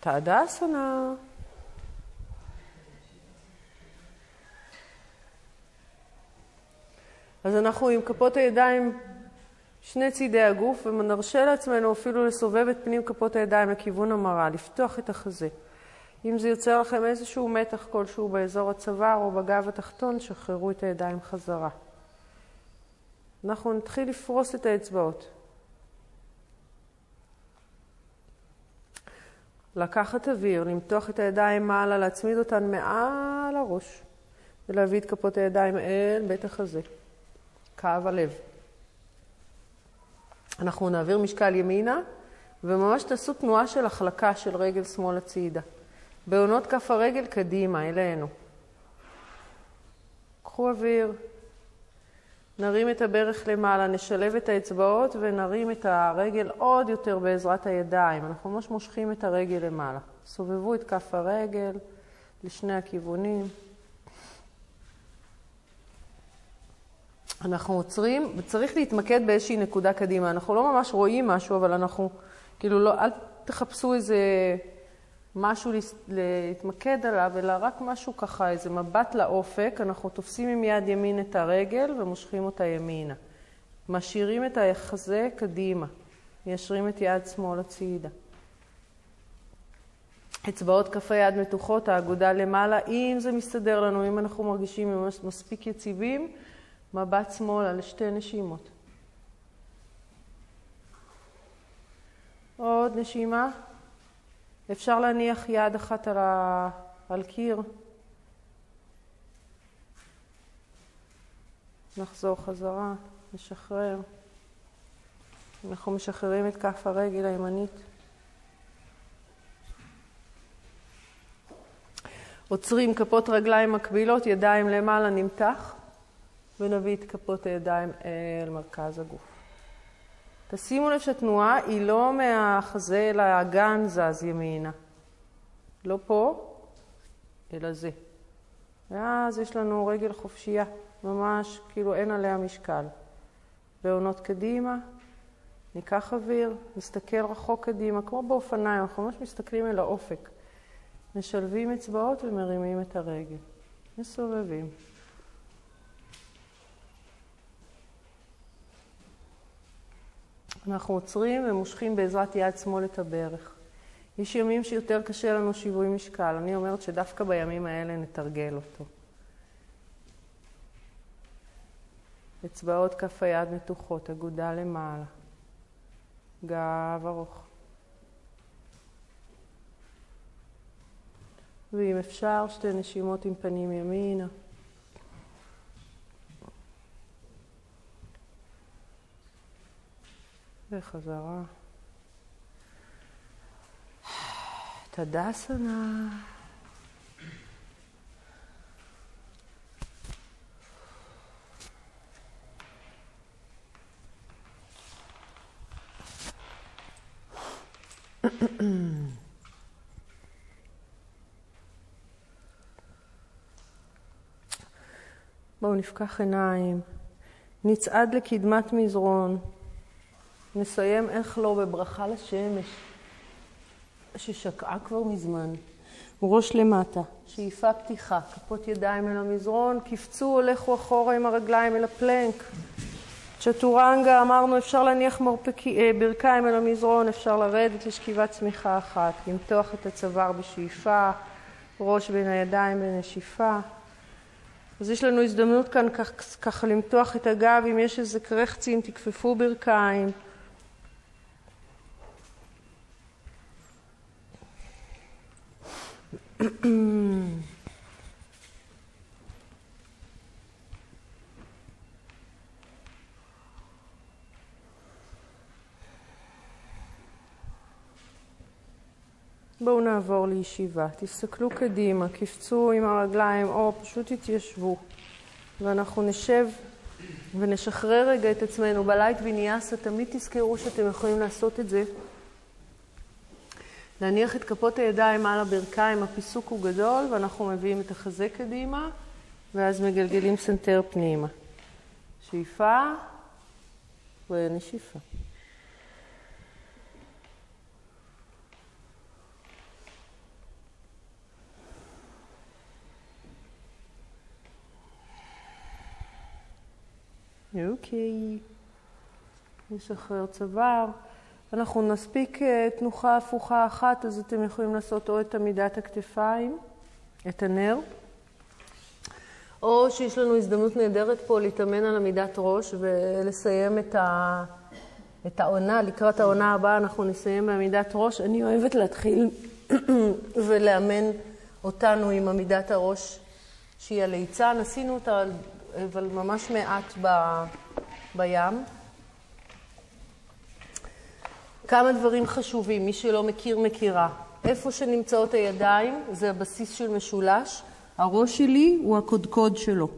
תעדסנה. אז אנחנו עם כפות הידיים שני צידי הגוף, ונרשה לעצמנו אפילו לסובב את פנים כפות הידיים לכיוון המראה, לפתוח את החזה. אם זה יוצר לכם איזשהו מתח כלשהו באזור הצוואר או בגב התחתון, שחררו את הידיים חזרה. אנחנו נתחיל לפרוס את האצבעות. לקחת אוויר, למתוח את הידיים מעלה, להצמיד אותן מעל הראש, ולהביא את כפות הידיים אל בית החזה. כאב הלב. אנחנו נעביר משקל ימינה, וממש תעשו תנועה של החלקה של רגל שמאל הצידה. בעונות כף הרגל קדימה, אלינו. קחו אוויר, נרים את הברך למעלה, נשלב את האצבעות ונרים את הרגל עוד יותר בעזרת הידיים. אנחנו ממש מושכים את הרגל למעלה. סובבו את כף הרגל לשני הכיוונים. אנחנו עוצרים, וצריך להתמקד באיזושהי נקודה קדימה. אנחנו לא ממש רואים משהו, אבל אנחנו, כאילו, לא, אל תחפשו איזה משהו להתמקד עליו, אלא רק משהו ככה, איזה מבט לאופק. אנחנו תופסים עם יד ימין את הרגל ומושכים אותה ימינה. משאירים את החזה קדימה, מיישרים את יד שמאל הצידה. אצבעות כף היד מתוחות, האגודה למעלה, אם זה מסתדר לנו, אם אנחנו מרגישים מספיק יציבים, מבט שמאלה לשתי נשימות. עוד נשימה. אפשר להניח יד אחת על, ה... על קיר. נחזור חזרה, נשחרר. אנחנו משחררים את כף הרגל הימנית. עוצרים כפות רגליים מקבילות, ידיים למעלה, נמתח. ונביא את כפות הידיים אל מרכז הגוף. תשימו לב שהתנועה היא לא מהחזה אל האגן זז ימינה. לא פה, אלא זה. ואז יש לנו רגל חופשייה, ממש כאילו אין עליה משקל. בעונות קדימה, ניקח אוויר, נסתכל רחוק קדימה, כמו באופניים, אנחנו ממש מסתכלים אל האופק. משלבים אצבעות ומרימים את הרגל. מסובבים. אנחנו עוצרים ומושכים בעזרת יד שמאל את הברך. יש ימים שיותר קשה לנו שיווי משקל. אני אומרת שדווקא בימים האלה נתרגל אותו. אצבעות כף היד מתוחות, אגודה למעלה. גב ארוך. ואם אפשר, שתי נשימות עם פנים ימינה. וחזרה. תדסנה. בואו נפקח עיניים, נצעד לקדמת מזרון, נסיים איך לא בברכה לשמש, ששקעה כבר מזמן. ראש למטה, שאיפה פתיחה, כפות ידיים אל המזרון, קפצו, הולכו אחורה עם הרגליים אל הפלנק. צ'טורנגה, אמרנו, אפשר להניח מרפקי, אה, ברכיים אל המזרון, אפשר לרדת לשכיבת צמיחה אחת, למתוח את הצוואר בשאיפה, ראש בין הידיים בנשיפה. אז יש לנו הזדמנות כאן ככה למתוח את הגב, אם יש איזה קרחצים, תכפפו ברכיים. בואו נעבור לישיבה. תסתכלו קדימה, קפצו עם הרגליים או פשוט תתיישבו. ואנחנו נשב ונשחרר רגע את עצמנו. ב light ויניאסה תמיד תזכרו שאתם יכולים לעשות את זה. להניח את כפות הידיים על הברכיים, הפיסוק הוא גדול, ואנחנו מביאים את החזה קדימה, ואז מגלגלים סנטר פנימה. שאיפה ונשיפה. אוקיי, נשחרר צוואר. אנחנו נספיק אה, תנוחה הפוכה אחת, אז אתם יכולים לעשות או את עמידת הכתפיים, את הנר, או שיש לנו הזדמנות נהדרת פה להתאמן על עמידת ראש ולסיים את, ה... את העונה, לקראת העונה הבאה אנחנו נסיים בעמידת ראש. אני אוהבת להתחיל ולאמן אותנו עם עמידת הראש שהיא הליצן. עשינו אותה אבל ממש מעט ב, בים. כמה דברים חשובים, מי שלא מכיר, מכירה. איפה שנמצאות הידיים זה הבסיס של משולש, הראש שלי הוא הקודקוד שלו.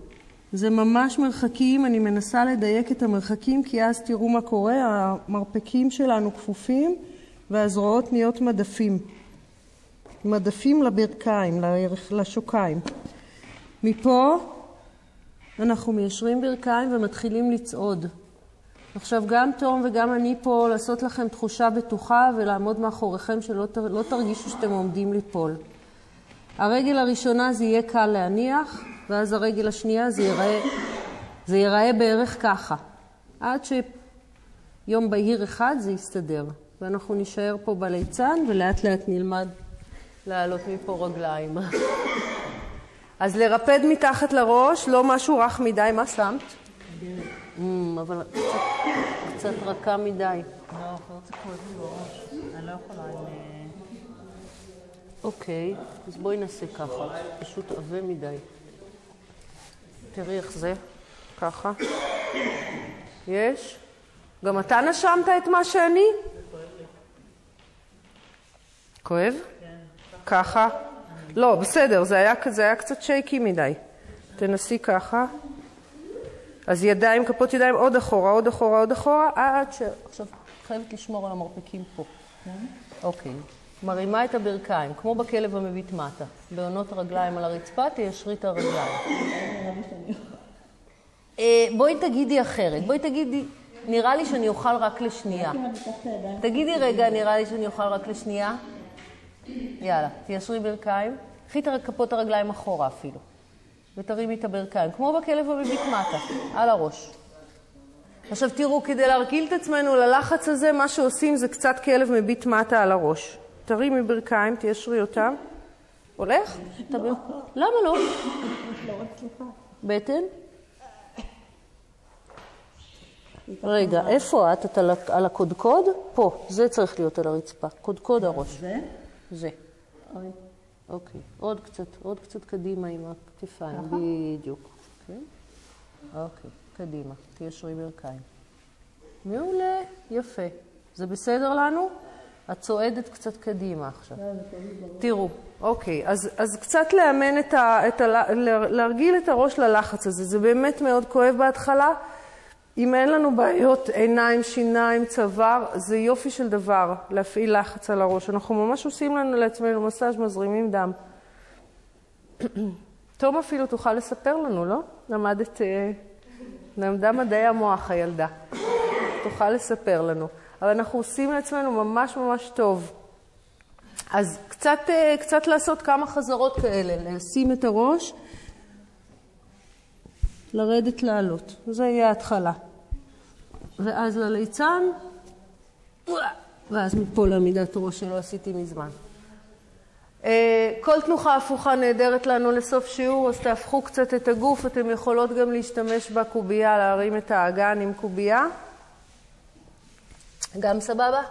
זה ממש מרחקים, אני מנסה לדייק את המרחקים כי אז תראו מה קורה, המרפקים שלנו כפופים והזרועות נהיות מדפים. מדפים לברכיים, לשוקיים. מפה אנחנו מיישרים ברכיים ומתחילים לצעוד. עכשיו, גם תום וגם אני פה לעשות לכם תחושה בטוחה ולעמוד מאחוריכם שלא לא תרגישו שאתם עומדים ליפול. הרגל הראשונה זה יהיה קל להניח, ואז הרגל השנייה זה ייראה, זה ייראה בערך ככה. עד שיום בהיר אחד זה יסתדר. ואנחנו נישאר פה בליצן ולאט לאט נלמד לעלות מפה רגליים. אז לרפד מתחת לראש, לא משהו רך מדי, מה שמת? אבל קצת רכה מדי. לא, לא. אה, אוקיי, אז בואי נעשה ככה. פשוט עבה מדי. תראי איך זה. ככה. יש? גם אתה נשמת את מה שאני? כואב? ככה? לא, בסדר, זה היה, זה היה קצת שייקי מדי. תנסי ככה. אז ידיים, כפות ידיים, עוד אחורה, עוד אחורה, עוד אחורה, עד ש... עכשיו, חייבת לשמור על המרפקים פה. אוקיי. מרימה את הברכיים, כמו בכלב המביט מטה. בעונות הרגליים על הרצפה, תיישרי את הרגליים. אה, בואי תגידי אחרת. בואי תגידי, נראה לי שאני אוכל רק לשנייה. תגידי רגע, נראה לי שאני אוכל רק לשנייה. יאללה, תיישרי ברכיים. קחי את כפות הרגליים אחורה אפילו. ותרימי את הברכיים, כמו בכלב המביט מטה, על הראש. עכשיו תראו, כדי להרגיל את עצמנו ללחץ הזה, מה שעושים זה קצת כלב מביט מטה על הראש. תרימי ברכיים, תיישרי אותם. הולך? למה לא? בטן? רגע, איפה את? את על הקודקוד? פה, זה צריך להיות על הרצפה. קודקוד הראש. זה? זה. אוקיי. עוד קצת, עוד קצת קדימה עם הכתפיים. בדיוק. כן? אוקיי, קדימה. תיישרי ברכיים. מעולה, יפה. זה בסדר לנו? את צועדת קצת קדימה עכשיו. תראו, אוקיי, אז, אז קצת לאמן את ה... את ה לה- להרגיל את הראש ללחץ הזה. זה באמת מאוד כואב בהתחלה. אם אין לנו בעיות עיניים, שיניים, צוואר, זה יופי של דבר להפעיל לחץ על הראש. אנחנו ממש עושים לנו לעצמנו מסאז' מזרימים דם. תום אפילו תוכל לספר לנו, לא? למדת, אה, למדה מדעי המוח הילדה. תוכל לספר לנו. אבל אנחנו עושים לעצמנו ממש ממש טוב. אז קצת, אה, קצת לעשות כמה חזרות כאלה, לשים את הראש, לרדת לעלות. זה יהיה ההתחלה. ואז לליצן, ואז מפה לעמידת ראש שלא עשיתי מזמן. אה, כל תנוחה הפוכה נהדרת לנו לסוף שיעור, אז תהפכו קצת את הגוף, אתם יכולות גם להשתמש בקובייה, להרים את האגן עם קובייה. גם סבבה?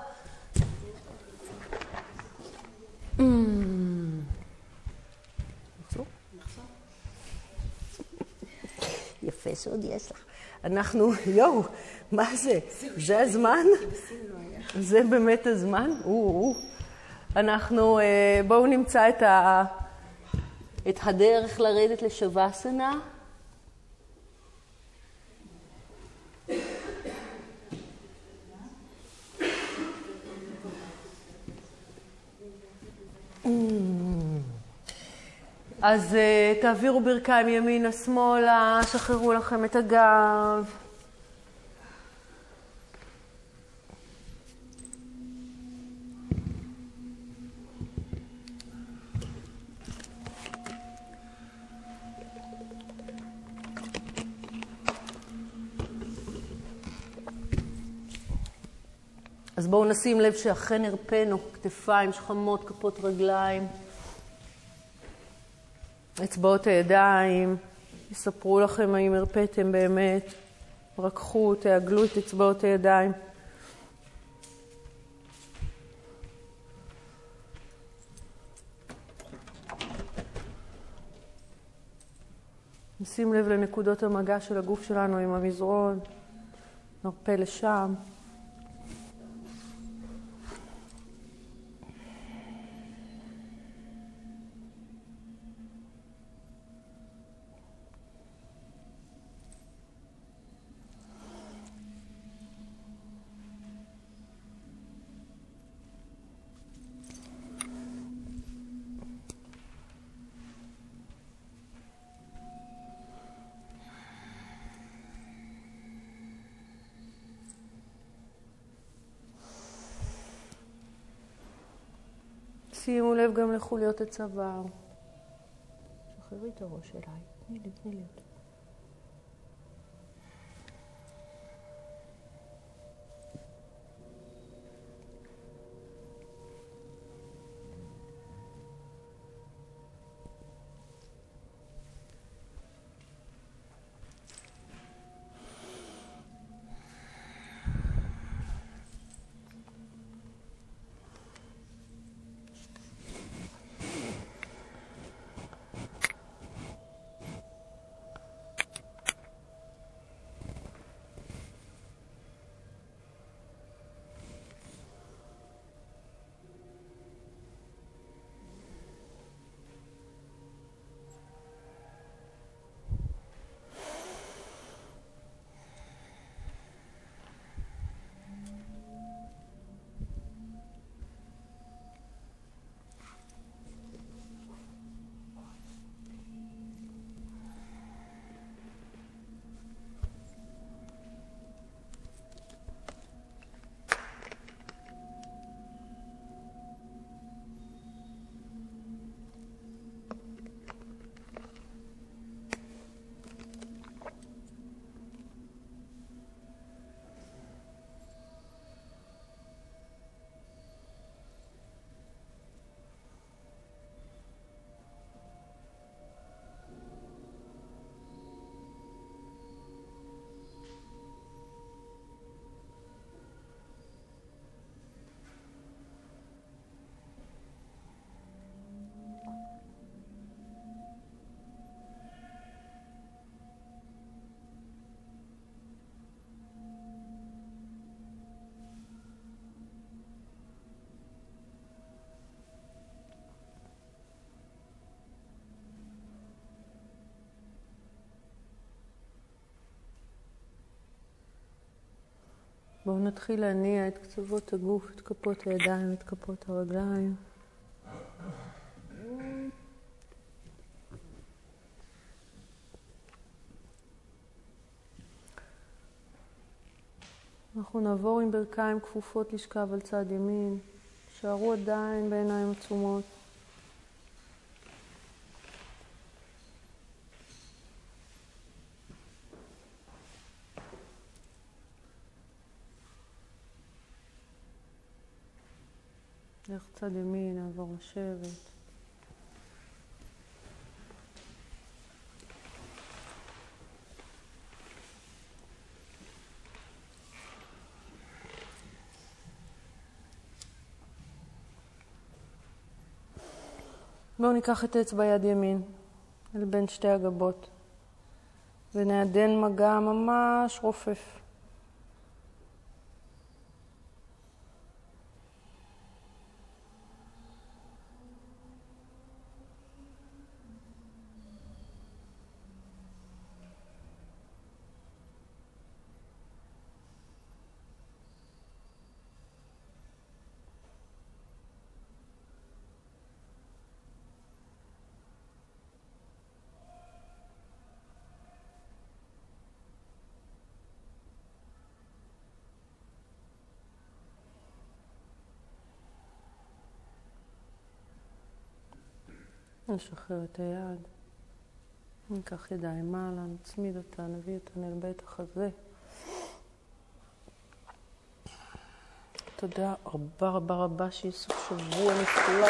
יפה שעוד יש לך. אנחנו, יואו, מה זה? זה הזמן? זה באמת הזמן? אנחנו, אה, בואו נמצא את, ה, את הדרך לרדת לשווסנה. אז אה, תעבירו ברכיים ימינה, שמאלה, שחררו לכם את הגב. אז בואו נשים לב שאכן הרפאנו, כתפיים, שכמות, כפות רגליים. אצבעות הידיים, יספרו לכם האם הרפאתם באמת, רקחו, תעגלו את אצבעות הידיים. נשים לב לנקודות המגע של הגוף שלנו עם המזרון, נרפה לשם. שימו לב גם לחוליות הצוואר. שחררי את הראש אליי. תני לי, תני לי. בואו נתחיל להניע את קצוות הגוף, את כפות הידיים, את כפות הרגליים. אנחנו נעבור עם ברכיים כפופות לשכב על צד ימין. שערו עדיין בעיניים עצומות. דרך צד ימין, נעבור לשבת. בואו ניקח את אצבע יד ימין אל בין שתי הגבות ונעדן מגע ממש רופף. נשחרר את היד, ניקח ידיים מעלה, נצמיד אותה, נביא אותה אל בית החזה. תודה רבה רבה רבה, שיהיה סוף שבוע נפלא.